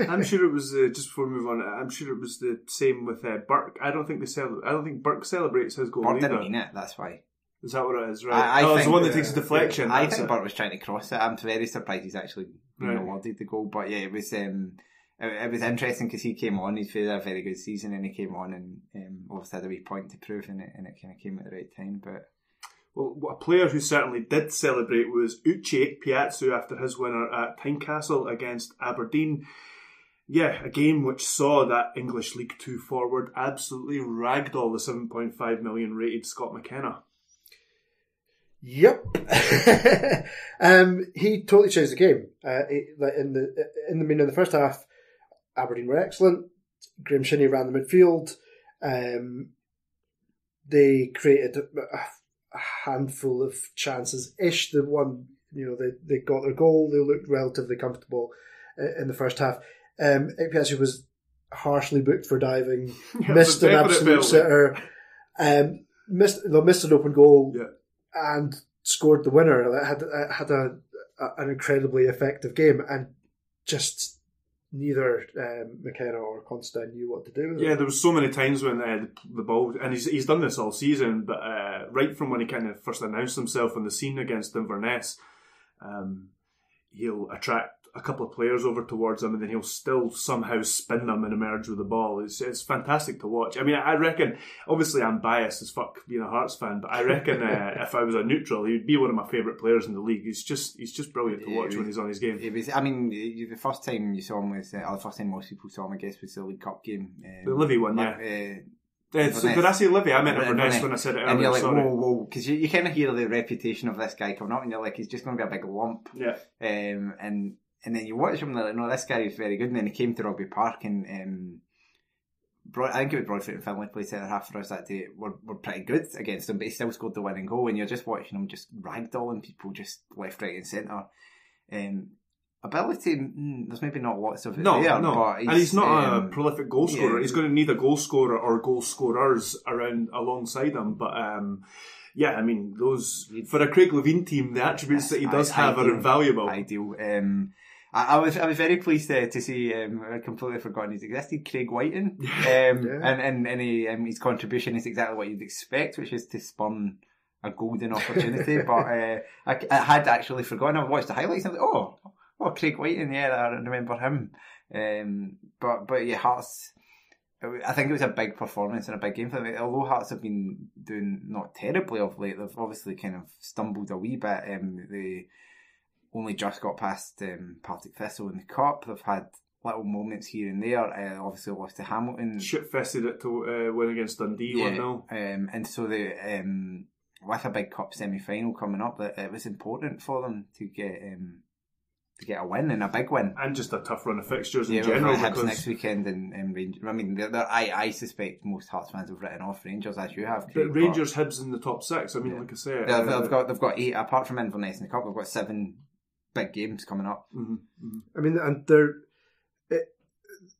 I'm sure it was uh, just before we move on. I'm sure it was the same with uh, Burke. I don't think they cel- I don't think Burke celebrates his goal Burt either. didn't mean it. That's why. Is that what it is? Right. I, I oh, think, it's the one that takes a deflection. I think it. Burt was trying to cross it. I'm very surprised he's actually been Right. awarded the goal. But yeah, it was um, it, it was interesting because he came on. He's had a very good season, and he came on and um, obviously had a wee point to prove, and it and it kind of came at the right time. But Well, a player who certainly did celebrate was Uche Ikpeazu after his winner at Tynecastle against Aberdeen. Yeah, a game which saw that English League Two forward absolutely ragdoll the 7.5 million rated Scott McKenna. Yep. um, he totally changed the game. Uh, it, like in the in the I mean, in the first half, Aberdeen were excellent. Graeme Shinnie ran the midfield. Um, they created a, a handful of chances. Ish the one you know they they got their goal. They looked relatively comfortable uh, in the first half. Um, was harshly booked for diving. Missed an absolute sitter. Um, missed no, missed an open goal Yeah. and scored the winner. That had had a, a an incredibly effective game, and just neither um, McKenna or Considine knew what to do. With Yeah, there was so many times when uh, the, the ball, and he's he's done this all season, but uh, right from when he kind of first announced himself on the scene against Inverness, um, he'll attract a couple of players over towards him, and then he'll still somehow spin them and emerge with the ball. It's it's fantastic to watch. I mean, I reckon, obviously, I'm biased as fuck being a Hearts fan, but I reckon uh, if I was a neutral, he'd be one of my favourite players in the league. He's just he's just brilliant to watch he when he's on his game. it was. I mean, the first time you saw him was, uh, or the first time most people saw him, I guess, was the League Cup game. Um, The Livi one, yeah. Uh, Uh, so did I say Livi? I meant Inverness when I said it And earlier. you're like, sorry. whoa, whoa, because you, you kind of hear the reputation of this guy coming up, and you're like, he's just going to be a big lump. Yeah. Um, and and then you watch him, and like, no, this guy is very good. And then he came to Rugby Park, and um, Broad, I think it was Broadfoot and Findlay played centre half for us that day. Were, were pretty good against him, but he still scored the winning goal. And you're just watching him just ragdolling people just left, right, and centre. Um, ability, mm, there's maybe not lots of it No, there, no, but and he's not um, a prolific goal scorer. yeah. he's going to need a goal scorer or goal scorers around alongside him. But um, yeah, I mean, those for a Craig Levein team, the attributes that he does I- have are invaluable. Ideal. Um, I, I was I was very pleased uh, to see. Um, I'd completely forgotten he's existed. Craig Wighton, um, and and and he, um, his contribution is exactly what you'd expect, which is to spun a golden opportunity. but uh, I, I had actually forgotten. I watched the highlights. and I was like, oh, oh, Craig Wighton. Yeah, I remember him. Um, but but yeah, Hearts. I think it was a big performance and a big game for them. Although Hearts have been doing not terribly of late, they've obviously kind of stumbled a wee bit. Um, they only just got past um, Partick Thistle in the cup. They've had little moments here and there. Uh, obviously lost to Hamilton. Shit fested it to uh, win against Dundee one 0 Um, and so the um, with a big cup semi final coming up, that it was important for them to get um, to get a win and a big win. and just a tough run of fixtures in Yeah, general. Hibs Because next weekend and, and Rangers. I mean, they're, they're, I I suspect most Hearts fans have written off Rangers as you have. but Craig, but- Rangers, Hibs in the top six. I mean, like I say, Yeah, uh, they've got they've got eight apart from Inverness in the cup. They've got seven big games coming up. mhm, mhm. I mean, and they're it,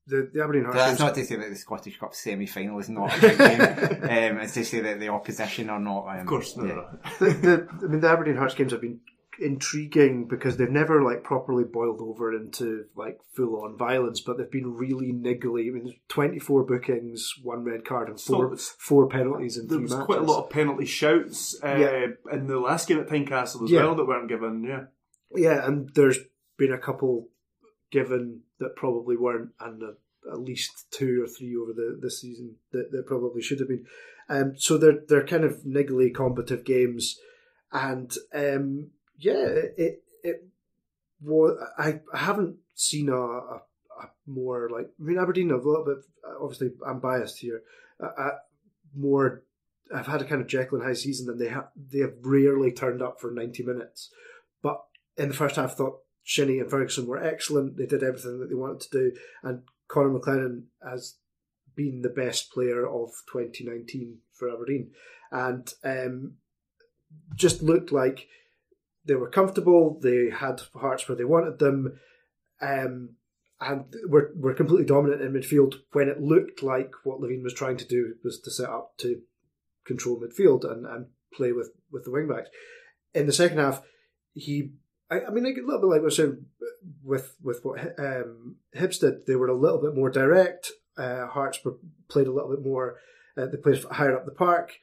the the Aberdeen Hearts. That's not to say that the Scottish Cup semi final is not a big game. um, it's to say that the opposition are not. Um, of course, no, yeah. the, the, I mean, the Aberdeen Hearts games have been intriguing because they've never like properly boiled over into like full on violence, but they've been really niggly. I mean, twenty four bookings, one red card, and four it's- four penalties in There was matches. quite a lot of penalty shouts uh, Yeah. in the last game at Tynecastle as Yeah. well that weren't given. Yeah, Yeah, and there's been a couple given that probably weren't, and uh, at least two or three over the this season that, that probably should have been. Um, so they're they're kind of niggly, combative games, and um, yeah, it it was. I, I haven't seen a, a, a more like I mean Aberdeen a little bit. Obviously, I'm biased here. A, a more. I've had a kind of Jekyll and Hyde season, and they have they have rarely turned up for ninety minutes. But in the first half, thought Shinnie and Ferguson were excellent. They did everything that they wanted to do, and Connor McLennan has been the best player of 2019 for Aberdeen, and um, just looked like they were comfortable. They had hearts where they wanted them, um, and were were completely dominant in midfield when it looked like what Levein was trying to do was to set up to control midfield and, and play with with the wing backs. In the second half, he. I, I mean, a little bit like we were saying with with what um, Hibs did, they were a little bit more direct. Uh, Hearts were played a little bit more. Uh, they played higher up the park,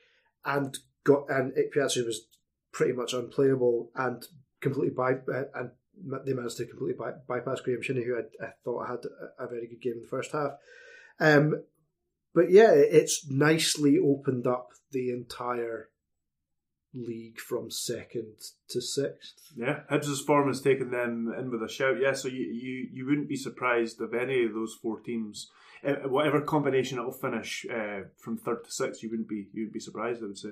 and got and Ikpeazu was pretty much unplayable and completely by uh, and they managed to completely by, bypass Graeme Shinnie, who I, I thought had a, a very good game in the first half. Um, but yeah, it's nicely opened up the entire league from second to sixth. yeah. Hibs' form has taken them in with a shout. Yeah, so you you, you wouldn't be surprised if any of those four teams, uh, whatever combination it'll finish uh, from third to sixth, you wouldn't be you wouldn't be surprised. I would say.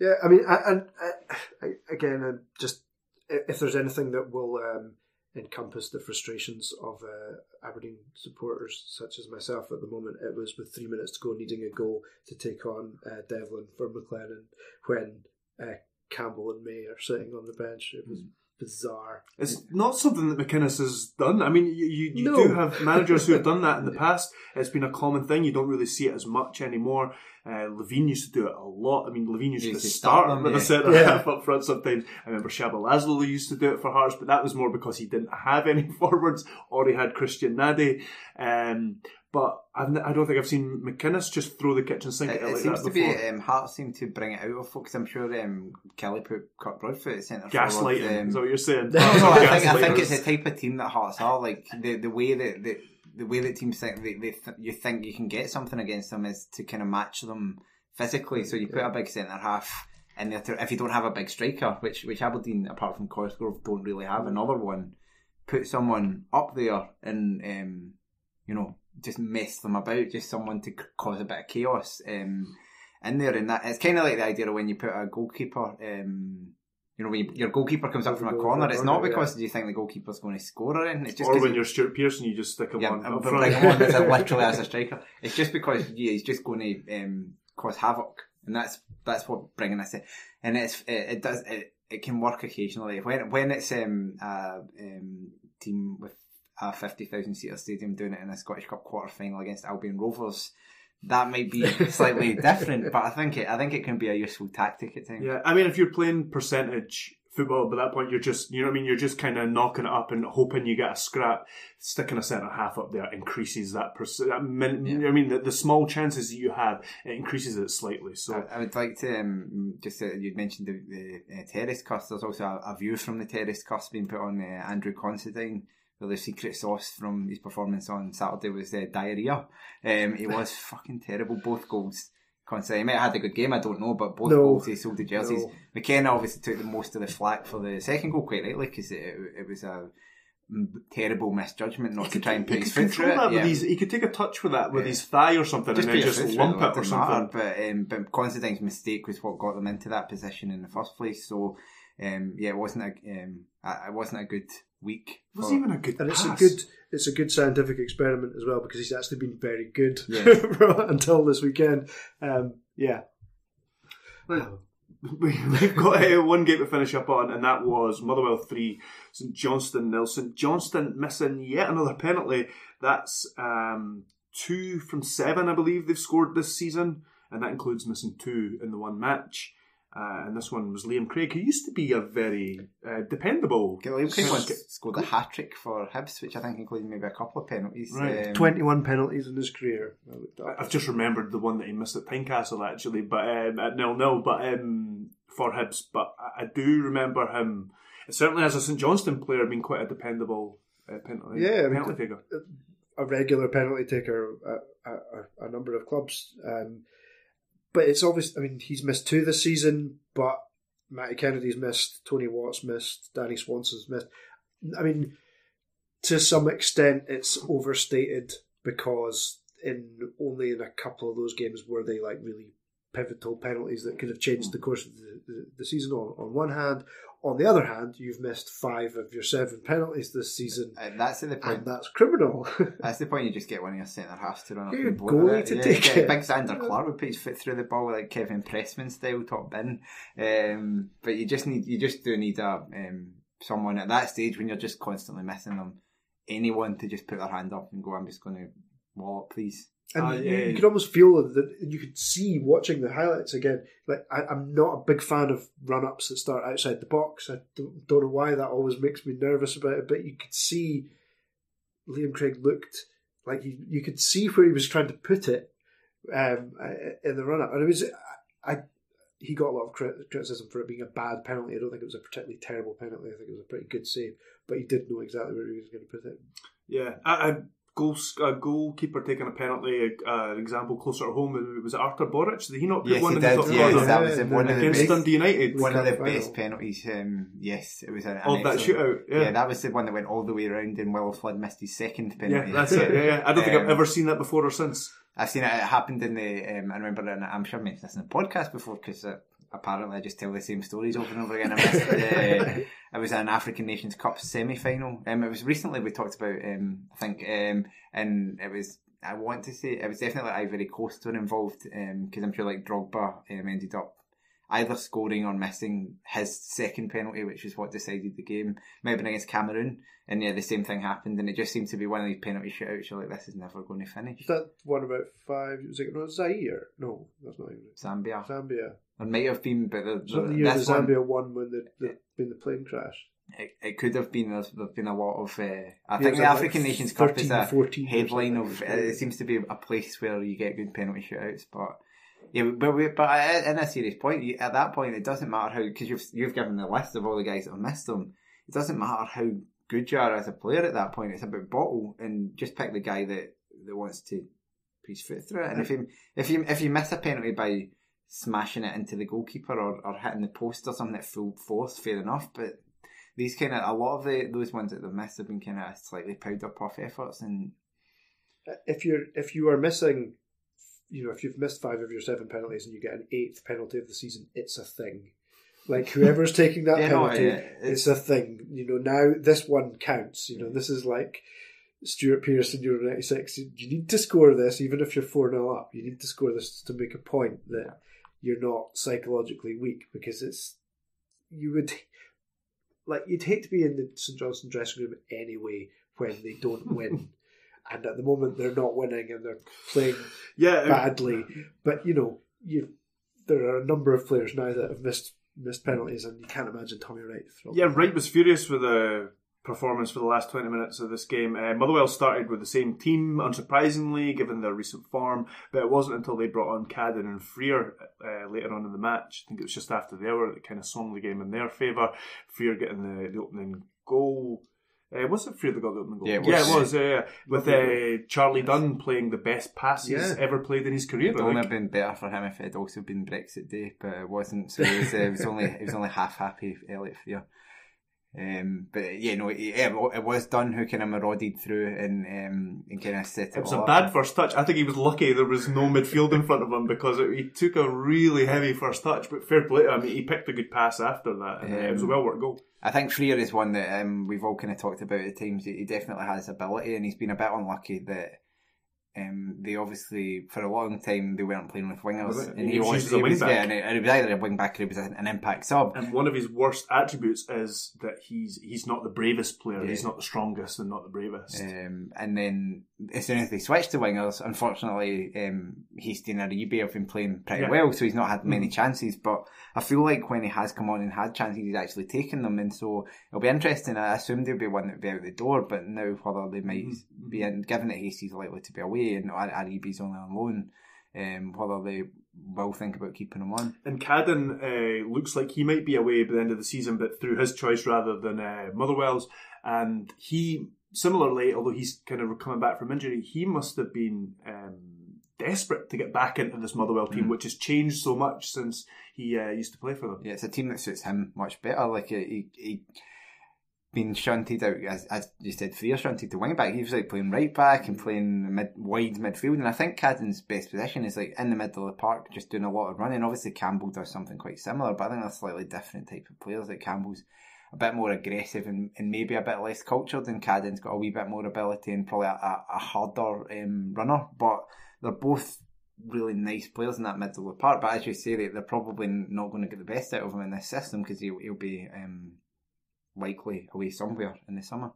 Yeah, I mean, and I, I, again, just if there's anything that will um, encompass the frustrations of uh, Aberdeen supporters, such as myself at the moment, it was with three minutes to go, needing a goal to take on uh, Devlin for McLennan when uh, Campbell and May are sitting on the bench. It was bizarre. It's not something that McInnes has done. I mean, you, you, you No. do have managers who have done that in the past. It's been a common thing. You don't really see it as much anymore. Uh, Levein used to do it a lot. I mean, Levein used He to to start start them, with yeah. a centre Yeah. half up front sometimes. I remember Csaba László used to do it for Hearts, but that was more because he didn't have any forwards or he had Christian Nadé. Um, but I've, n- I don't think I've seen McInnes just throw the kitchen sink It, at it it like seems to before. be um, Hearts seem to bring it out of folks. I'm sure um, Killie put Kirk Broadfoot at centre Gaslighting, forward. Um, is that what you're saying? no, no, I think, I think it's the type of team that Hearts are. Like the the way that the, the way that teams think they, they th- you think you can get something against them is to kind of match them physically. So you put a big centre half in there. To, if you don't have a big striker, which which Aberdeen apart from Cosgrove don't really have another one, put someone up there and um, you know just mess them about. Just someone to cause a bit of chaos. Um, in there, and that it's kind of like the idea of when you put a goalkeeper. Um, you know, when you, your goalkeeper comes up from a corner, it's not corner, yeah. because you think the goalkeeper's going to score or anything. It's just or when you're Stuart Pearson, you just stick him yeah, on up bring front. him on literally as a striker. It's just because yeah, he's just going to um, cause havoc, and that's that's what bringing us in. And it's it, it does it, it can work occasionally when when it's um, a um, team with a fifty thousand seater stadium doing it in a Scottish Cup quarter final against Albion Rovers. That might be slightly different, but I think it I think it can be a useful tactic at times. Yeah, I mean, if you're playing percentage football, by that point you're just, you know what I mean, you're just kind of knocking it up and hoping you get a scrap. Sticking a centre half up there increases that percent. That min- you know what I mean, the, the small chances that you have, it increases it slightly. So I, I would like to um, just uh, you'd mentioned the, the uh, terrace cuss. There's also a, a view from the terrace cuss being put on uh, Andrew Considine. The secret sauce from his performance on Saturday was uh, diarrhea. Um, it was fucking terrible. Both goals. Considine he might have had a good game. I don't know, but both No. goals he sold the jerseys. No. McKenna obviously took the most of the flack for the second goal quite rightly because it, it was a terrible misjudgment not to try and put his could foot through it. Yeah. his, he could take a touch with that with Yeah. his thigh or something Just and then just lump through it or matter, something. But um, but Considine's mistake was what got them into that position in the first place. So um, yeah, it wasn't a um, it wasn't a good week. It was even a good And it's a good it's a good scientific experiment as well because he's actually been very good Yeah. until this weekend. Um, yeah. We- We've got uh, one game to finish up on, and that was Motherwell 3, St Johnstone nil. St Johnstone missing yet another penalty. That's um, two from seven, I believe, they've scored this season, and that includes missing two in the one match. Uh, and this one was Liam Craig, who used to be a very uh, dependable. Liam Craig once scored a hat trick for Hibs, which I think included maybe a couple of penalties. Right. Um, 21 penalties in his career. I have just remembered the one that he missed at Tynecastle actually, but um, at nil nil. But um, for Hibs, but I, I do remember him certainly as a St Johnstone player being quite a dependable uh, penalty, Yeah, I mean, penalty taker. a regular penalty taker at, at, at a number of clubs. Um, but it's obvious. I mean, he's missed two this season, but Matty Kennedy's missed, Tony Watt's missed, Danny Swanson's missed. I mean, to some extent, it's overstated because in only in a couple of those games were they like really pivotal penalties that could have changed the course of the, the, the season. On on one hand, on the other hand, you've missed five of your seven penalties this season, uh, that's the point. and that's criminal. That's the point. You just get one of your centre halves to run up Get and your bowl goalie to yeah, take it. Big Zander Clark would put his foot through the ball like Kevin Pressman style, top bin. Um, but you just need, you just do need a um, someone at that stage when you're just constantly missing them. Anyone to just put their hand up and go, "I'm just going to wallop, please." And you, yeah. you could almost feel that you could see watching the highlights again. Like I, I'm not a big fan of run ups that start outside the box. I don't, don't know why that always makes me nervous about it. But you could see Liam Craig looked like you, you could see where he was trying to put it um, in the run up, and it was I. He got a lot of criticism for it being a bad penalty. I don't think it was a particularly terrible penalty. I think it was a pretty good save, but he did know exactly where he was going to put it. Yeah, a, a goal a goalkeeper taking a penalty. Uh, example closer to home it was it Artur Boruc? Did he not put Yes, one he in did. the top Yeah, corner that was Yeah, one of the against best. Dundee United? One of the Final. best penalties. Um, yes, it was an, an Of that shootout, yeah. that was the one that went all the way around, and Will Flood missed his second penalty Yeah, penalty. that's it. Yeah, yeah. I don't think I've Um, ever seen that before or since. I've seen it. It happened in the. Um, I remember, in, I'm sure I mentioned this in the podcast before because uh, apparently I just tell the same stories over and over again. I missed, uh, it was an African Nations Cup semi final. Um, it was recently we talked about. Um, I think, um, and it was. I want to say it was definitely Ivory Coast were involved because I'm sure like Drogba um, ended up either scoring or missing his second penalty, which is what decided the game. Maybe against Cameroon, and yeah, the same thing happened, and it just seemed to be one of these penalty shootouts. You're like, this is never going to finish. Was that one about five? Was it no, Zaire? No, that's not even it. Zambia. Zambia. It might have been, but the, the the, year the this one, Zambia won when the, the when the plane crashed. it, it could have been. There's, there's been a lot of. Uh, I Yeah, think the like African Nations Cup is a headline of. It seems to be a place where you get good penalty shootouts, but. Yeah, but we, but in a serious point, you, at that point, it doesn't matter how because you've you've given the list of all the guys that have missed them. It doesn't matter how good you are as a player at that point. It's about bottle and just pick the guy that, that wants to put his foot through it. And if you if you if you miss a penalty by smashing it into the goalkeeper or, or hitting the post or something at full force, fair enough. But these kind of a lot of the those ones that they've missed have been kind of slightly powder puff efforts and If you're if you are missing, you know, if you've missed five of your seven penalties and you get an eighth penalty of the season, it's a thing. Like whoever's taking that Yeah, no, penalty, yeah, it's a thing. You know, now this one counts. You know, this is like Stuart Pearson, Euro ninety six. You need to score this, even if you're four 0 up. You need to score this to make a point that you're not psychologically weak because it's you would like you'd hate to be in the St Johnstone dressing room anyway when they don't win. And at the moment, they're not winning and they're playing Yeah, badly. But you know, you there are a number of players now that have missed missed penalties, and you can't imagine Tommy Wright. Yeah. Wright was furious with the performance for the last 20 minutes of this game. Uh, Motherwell started with the same team, unsurprisingly, given their recent form, but it wasn't until they brought on Cadden and Frear uh, later on in the match. I think it was just after the hour that kind of swung the game in their favour. Frear getting the, the opening goal. Uh, was it got the opening goal? Yeah, it yeah, was. it was. Yeah, yeah. With uh, Charlie Dunne playing the best passes Yeah. ever played in his career. It would think. have been better for him if it had also been Brexit Day, but it wasn't. So it was, uh, it was only it was only half happy Elliott Frear. Um, but yeah, no, it, it it was Dunne who kind of marauded through and um, and kind of set it, It was a up. bad first touch. I think he was lucky there was no midfield in front of him because it, he took a really heavy first touch. But fair play, to him. he picked a good pass after that. And, uh, it was a Um, well worked goal. I think Frear is one that um, we've all kind of talked about at times. He definitely has ability, and he's been a bit unlucky that um, they obviously for a long time they weren't playing with wingers, and He he, was was, used as a he was wing-back. yeah, and it, was either a wing back or he was an an impact sub. And one of his worst attributes is that he's he's not the bravest player. Yeah. He's not the strongest and not the bravest. Um, and then as soon as they switched to wingers, unfortunately, um, Hastie and Aribe have been playing pretty Yeah. well, so he's not had many Mhm. chances. But I feel like when he has come on and had chances, he's actually taken them, and so it'll be interesting. I assume there'll be one that would be out the door, but now whether they might Mhm. be in, given that Hastie's likely to be away and Ar- Aribe's only on loan, um, whether they will think about keeping him on. And Cadden uh, looks like he might be away by the end of the season, but through his choice rather than uh, Motherwell's. And he, similarly, although he's kind of coming back from injury, he must have been um, desperate to get back into this Motherwell team, Mm. which has changed so much since he uh, used to play for them. Yeah, it's a team that suits him much better. Like he, he been shunted out, as, as you said, Frear shunted to wing back. He was like playing right back and playing mid wide midfield. And I think Cadden's best position is like in the middle of the park, just doing a lot of running. Obviously, Campbell does something quite similar, but I think they're slightly different type of players. Like Campbell's a bit more aggressive and, and maybe a bit less cultured, and Cadden's got a wee bit more ability and probably a, a, harder um, runner. But they're both really nice players in that middle of the park. But as you say, they- they're probably not going to get the best out of him in this system because he'll, he'll be um, likely away somewhere in the summer.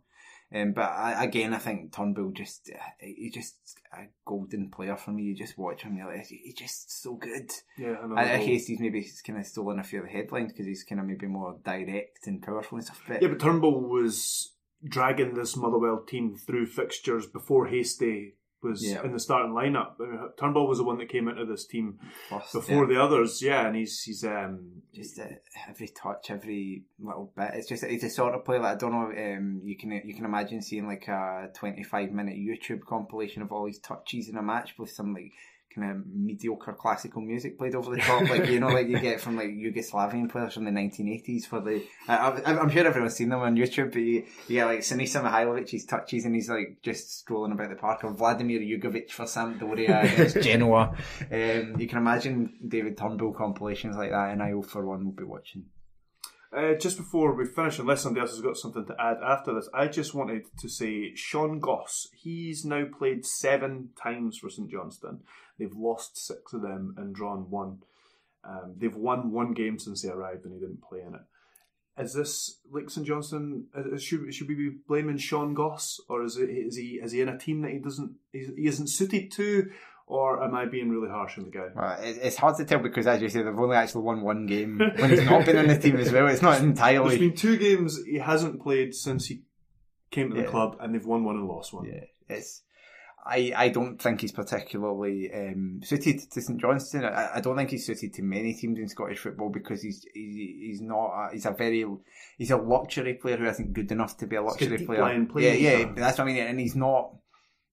Um, but I, again, I think Turnbull just uh, he's just a golden player for me. You just watch him, you're like, he's just so good. Yeah, I know. I, I maybe he's kind of stolen a few of the headlines because he's kind of maybe more direct and powerful and stuff. But Yeah, but Turnbull was dragging this Motherwell team through fixtures before Hastie was Yeah. in the starting lineup. I mean, Turnbull was the one that came into this team first, before yeah. the others. Yeah, and he's he's um just uh, every touch, every little bit. It's just it's a sort of play that I don't know. Um, you can you can imagine seeing like a twenty five minute YouTube compilation of all these touches in a match with some like kind of mediocre classical music played over the top, like you know, like you get from like Yugoslavian players from the nineteen eighties for the. I, I, I'm sure everyone's seen them on YouTube, but you, you get like Sinisa Mihailovic's touches and he's like just strolling about the park, or Vladimir Jugovic for Sampdoria against Genoa. Um, you can imagine David Turnbull compilations like that, and I, for one, will be watching. Uh, just before we finish, unless somebody else has got something to add after this, I just wanted to say Sean Goss. He's now played seven times for St Johnstone. They've lost six of them and drawn one. Um, they've won one game since they arrived and he didn't play in it. Is this like St Johnstone? uh, Should should we be blaming Sean Goss, or is it is he is he in a team that he doesn't he isn't suited to, or am I being really harsh on the guy? Well, it's hard to tell because, as you say, they've only actually won one game when he's not been in the team as well. It's not There's entirely. been two games he hasn't played since he came to the Yeah. club, and they've won one and lost one. Yeah, it's. I, I don't think he's particularly um, suited to St Johnstone. I, I don't think he's suited to many teams in Scottish football because he's he, he's not a, he's a very he's a luxury player who isn't good enough to be a luxury deep player. line play, yeah, yeah, that's what I mean. And he's not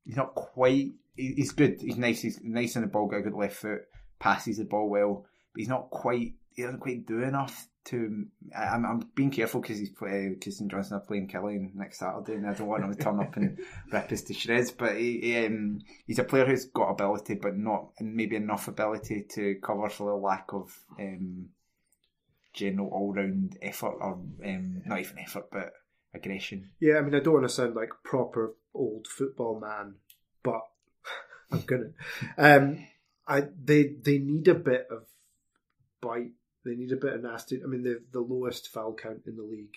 he's not quite. He- He's good. He's nice. He's nice on the ball. Got a good left foot. Passes the ball well, but he's not quite. He doesn't quite do enough to. I'm, I'm being careful because he's play, cause St Johnstone are playing Killeen next Saturday, and I don't want him to turn up and rip us to shreds. But he, he, um, he's a player who's got ability, but not and maybe enough ability to cover for the lack of um, general all round effort, or um, not even effort, but aggression. Yeah, I mean, I don't want to sound like proper old football man, but I'm gonna. Um, I they they need a bit of bite. They need a bit of nasty. I mean, they've the lowest foul count in the league.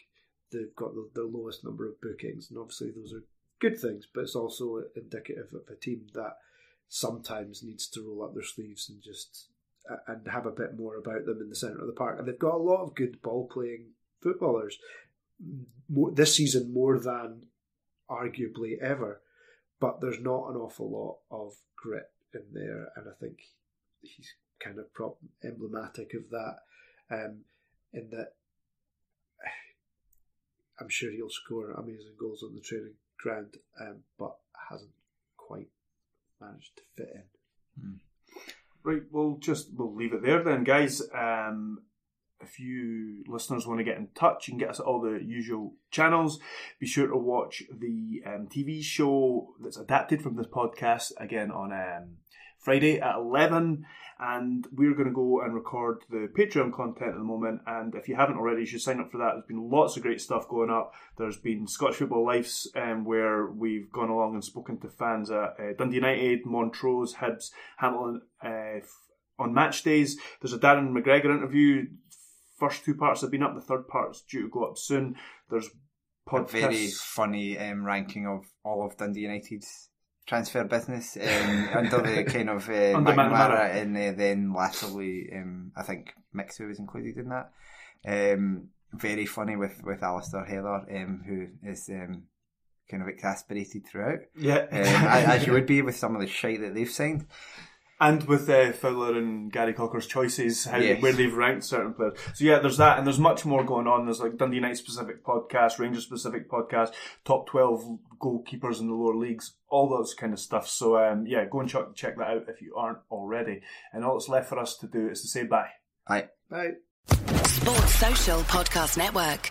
They've got the, the lowest number of bookings, and obviously those are good things. But it's also indicative of a team that sometimes needs to roll up their sleeves and just and have a bit more about them in the centre of the park. And they've got a lot of good ball playing footballers this season more than arguably ever. But there's not an awful lot of grit in there, and I think he's kind of prop emblematic of that. Um, in that, I'm sure he'll score amazing goals on the training ground, um, but hasn't quite managed to fit in. Right, we'll just we'll leave it there then, guys. Um, if you listeners want to get in touch, you can get us at all the usual channels. Be sure to watch the um, TV show that's adapted from this podcast again on um, Friday at 11 and we're going to go and record the Patreon content at the moment. And if you haven't already, you should sign up for that. There's been lots of great stuff going up. There's been Scottish Football Lives, um, where we've gone along and spoken to fans at uh, Dundee United, Montrose, Hibs, Hamilton uh, on match days. There's a Darren McGregor interview. First two parts have been up. The third part's due to go up soon. There's. A very funny um, ranking of all of Dundee United's transfer business um, under the kind of uh, McNamara and uh, then latterly um, I think Mixu was included in that. Um, very funny with, with Alistair Heather um, who is um, kind of exasperated throughout. Yeah. Um, as as you would be with some of the shite that they've signed. And with uh, Fowler and Gary Cocker's choices, how Yes. where they've ranked certain players. So yeah, there's that, and there's much more going on. There's like Dundee United specific podcast, Rangers specific podcast, top twelve goalkeepers in the lower leagues, all those kind of stuff. So um, yeah, go and check check that out if you aren't already. And all that's left for us to do is to say bye. Right. Bye. Sports Social Podcast Network.